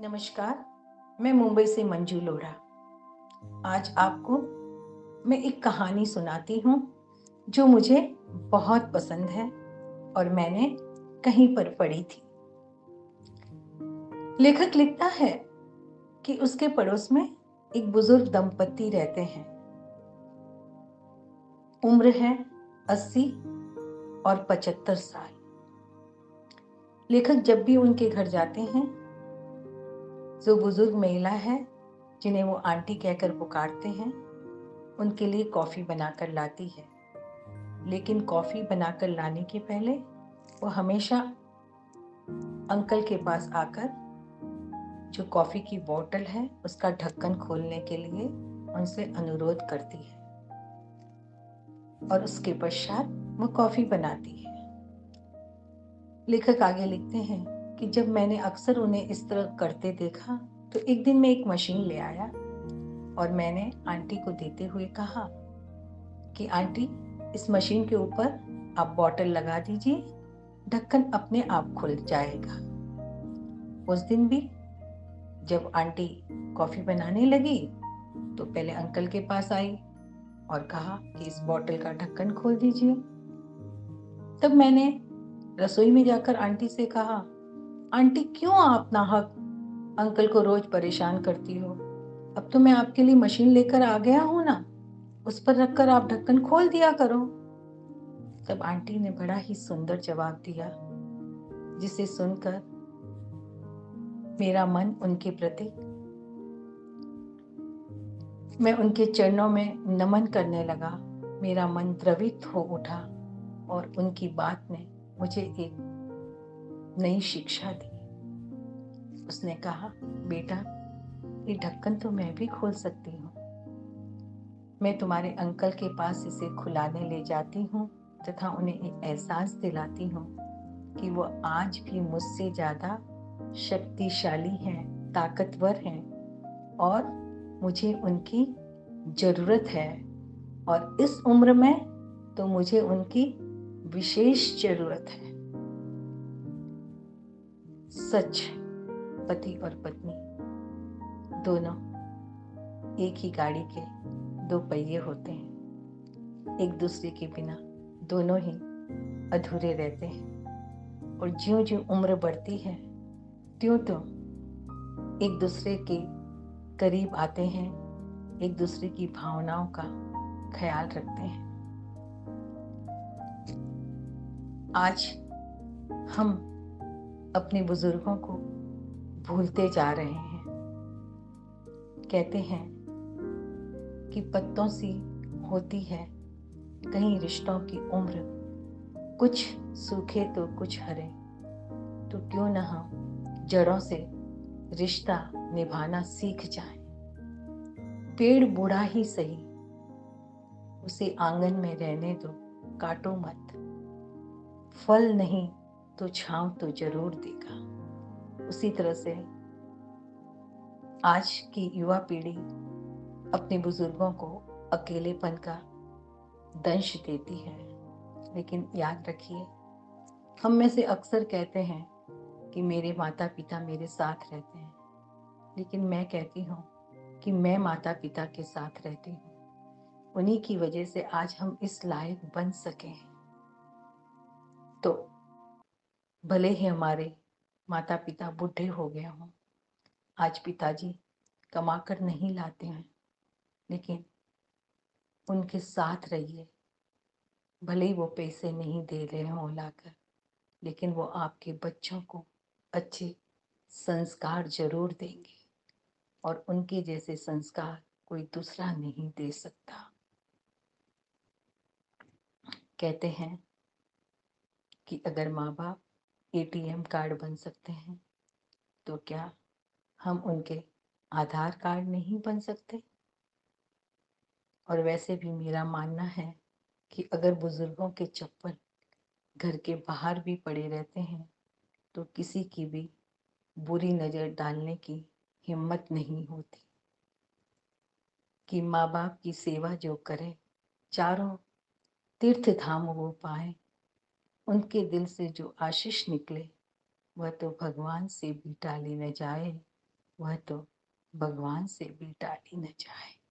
नमस्कार, मैं मुंबई से मंजू लोढ़ा आज आपको मैं एक कहानी सुनाती हूँ जो मुझे बहुत पसंद है और मैंने कहीं पर पढ़ी थी। लेखक लिखता है कि उसके पड़ोस में एक बुज़ुर्ग दंपति रहते हैं। उम्र है अस्सी और पचहत्तर साल। लेखक जब भी उनके घर जाते हैं जो बुज़ुर्ग महिला है, जिन्हें वो आंटी कहकर पुकारते हैं, उनके लिए कॉफ़ी बनाकर लाती है। लेकिन कॉफ़ी बनाकर लाने के पहले वो हमेशा अंकल के पास आकर जो कॉफ़ी की बोतल है, उसका ढक्कन खोलने के लिए उनसे अनुरोध करती है। और उसके पश्चात वो कॉफ़ी बनाती है। लेखक आगे लिखते हैं कि जब मैंने अक्सर उन्हें इस तरह करते देखा तो एक दिन मैं एक मशीन ले आया और मैंने आंटी को देते हुए कहा कि, आंटी, इस मशीन के ऊपर आप बॉटल लगा दीजिए, ढक्कन अपने आप खुल जाएगा। उस दिन भी जब आंटी कॉफ़ी बनाने लगी तो पहले अंकल के पास आई और कहा कि, इस बॉटल का ढक्कन खोल दीजिए। तब मैंने रसोई में जाकर आंटी से कहा आंटी, क्यों आप नाहक? अंकल को रोज परेशान करती हो। अब तो मैं आपके लिए मशीन लेकर आ गया हूँ ना। उस पर रखकर आप ढक्कन खोल दिया करो। तब आंटी ने बड़ा ही सुंदर जवाब दिया, जिसे सुनकर मेरा मन उनके प्रति मैं उनके चरणों में नमन करने लगा। मेरा मन द्रवित हो उठा और उनकी बात ने मुझे एक नई शिक्षा दी। उसने कहा, बेटा, ये ढक्कन तो मैं भी खोल सकती हूँ। मैं तुम्हारे अंकल के पास इसे खुलाने ले जाती हूँ तथा उन्हें एक एहसास दिलाती हूँ कि वो आज भी मुझसे ज़्यादा शक्तिशाली हैं, ताकतवर हैं और मुझे उनकी ज़रूरत है। और इस उम्र में तो मुझे उनकी विशेष ज़रूरत है। सच पति और पत्नी। दोनों एक ही गाड़ी के दो पहिए होते हैं। एक दूसरे के बिना दोनों ही अधूरे रहते हैं। और ज्यों ज्यों उम्र बढ़ती है त्यों त्यों एक दूसरे के करीब आते हैं, एक दूसरे की भावनाओं का ख्याल रखते हैं। आज हम अपने बुज़ुर्गों को भूलते जा रहे हैं। कहते हैं कि पत्तों सी होती है, कहीं रिश्तों की उम्र कुछ सूखे तो कुछ हरे। तो क्यों न हम जड़ों से रिश्ता निभाना सीख जाए। पेड़ बूढ़ा ही सही, उसे आँगन में रहने दो, काटो मत। फल नहीं तो छाव तो ज़रूर देगा उसी तरह से आज की युवा पीढ़ी अपने बुज़ुर्गों को अकेलेपन का दंश देती है। लेकिन याद रखिए, हम में से अक्सर कहते हैं कि मेरे माता पिता मेरे साथ रहते हैं। लेकिन मैं कहती हूँ कि मैं माता पिता के साथ रहती हूँ। उन्हीं की वजह से आज हम इस लायक बन सके हैं। तो भले ही हमारे माता पिता बूढ़े हो गए हों, आज पिताजी कमा कर नहीं लाते हैं, लेकिन उनके साथ रहिए। भले ही वो पैसे नहीं दे रहे हों लाकर, लेकिन वो आपके बच्चों को अच्छे संस्कार ज़रूर देंगे और उनके जैसे संस्कार कोई दूसरा नहीं दे सकता। कहते हैं कि अगर माँ बाप एटीएम कार्ड बन सकते हैं। तो क्या हम उनके आधार कार्ड नहीं बन सकते? और वैसे भी मेरा मानना है कि अगर बुज़ुर्गों के चप्पल घर के बाहर भी पड़े रहते हैं तो किसी की भी बुरी नज़र डालने की हिम्मत नहीं होती। कि माँ बाप की सेवा जो करे, चारों तीर्थ धाम वो पाए उनके दिल से जो आशीष निकले, वह तो भगवान से भी टाली न जाए, वह तो भगवान से भी टाली न जाए।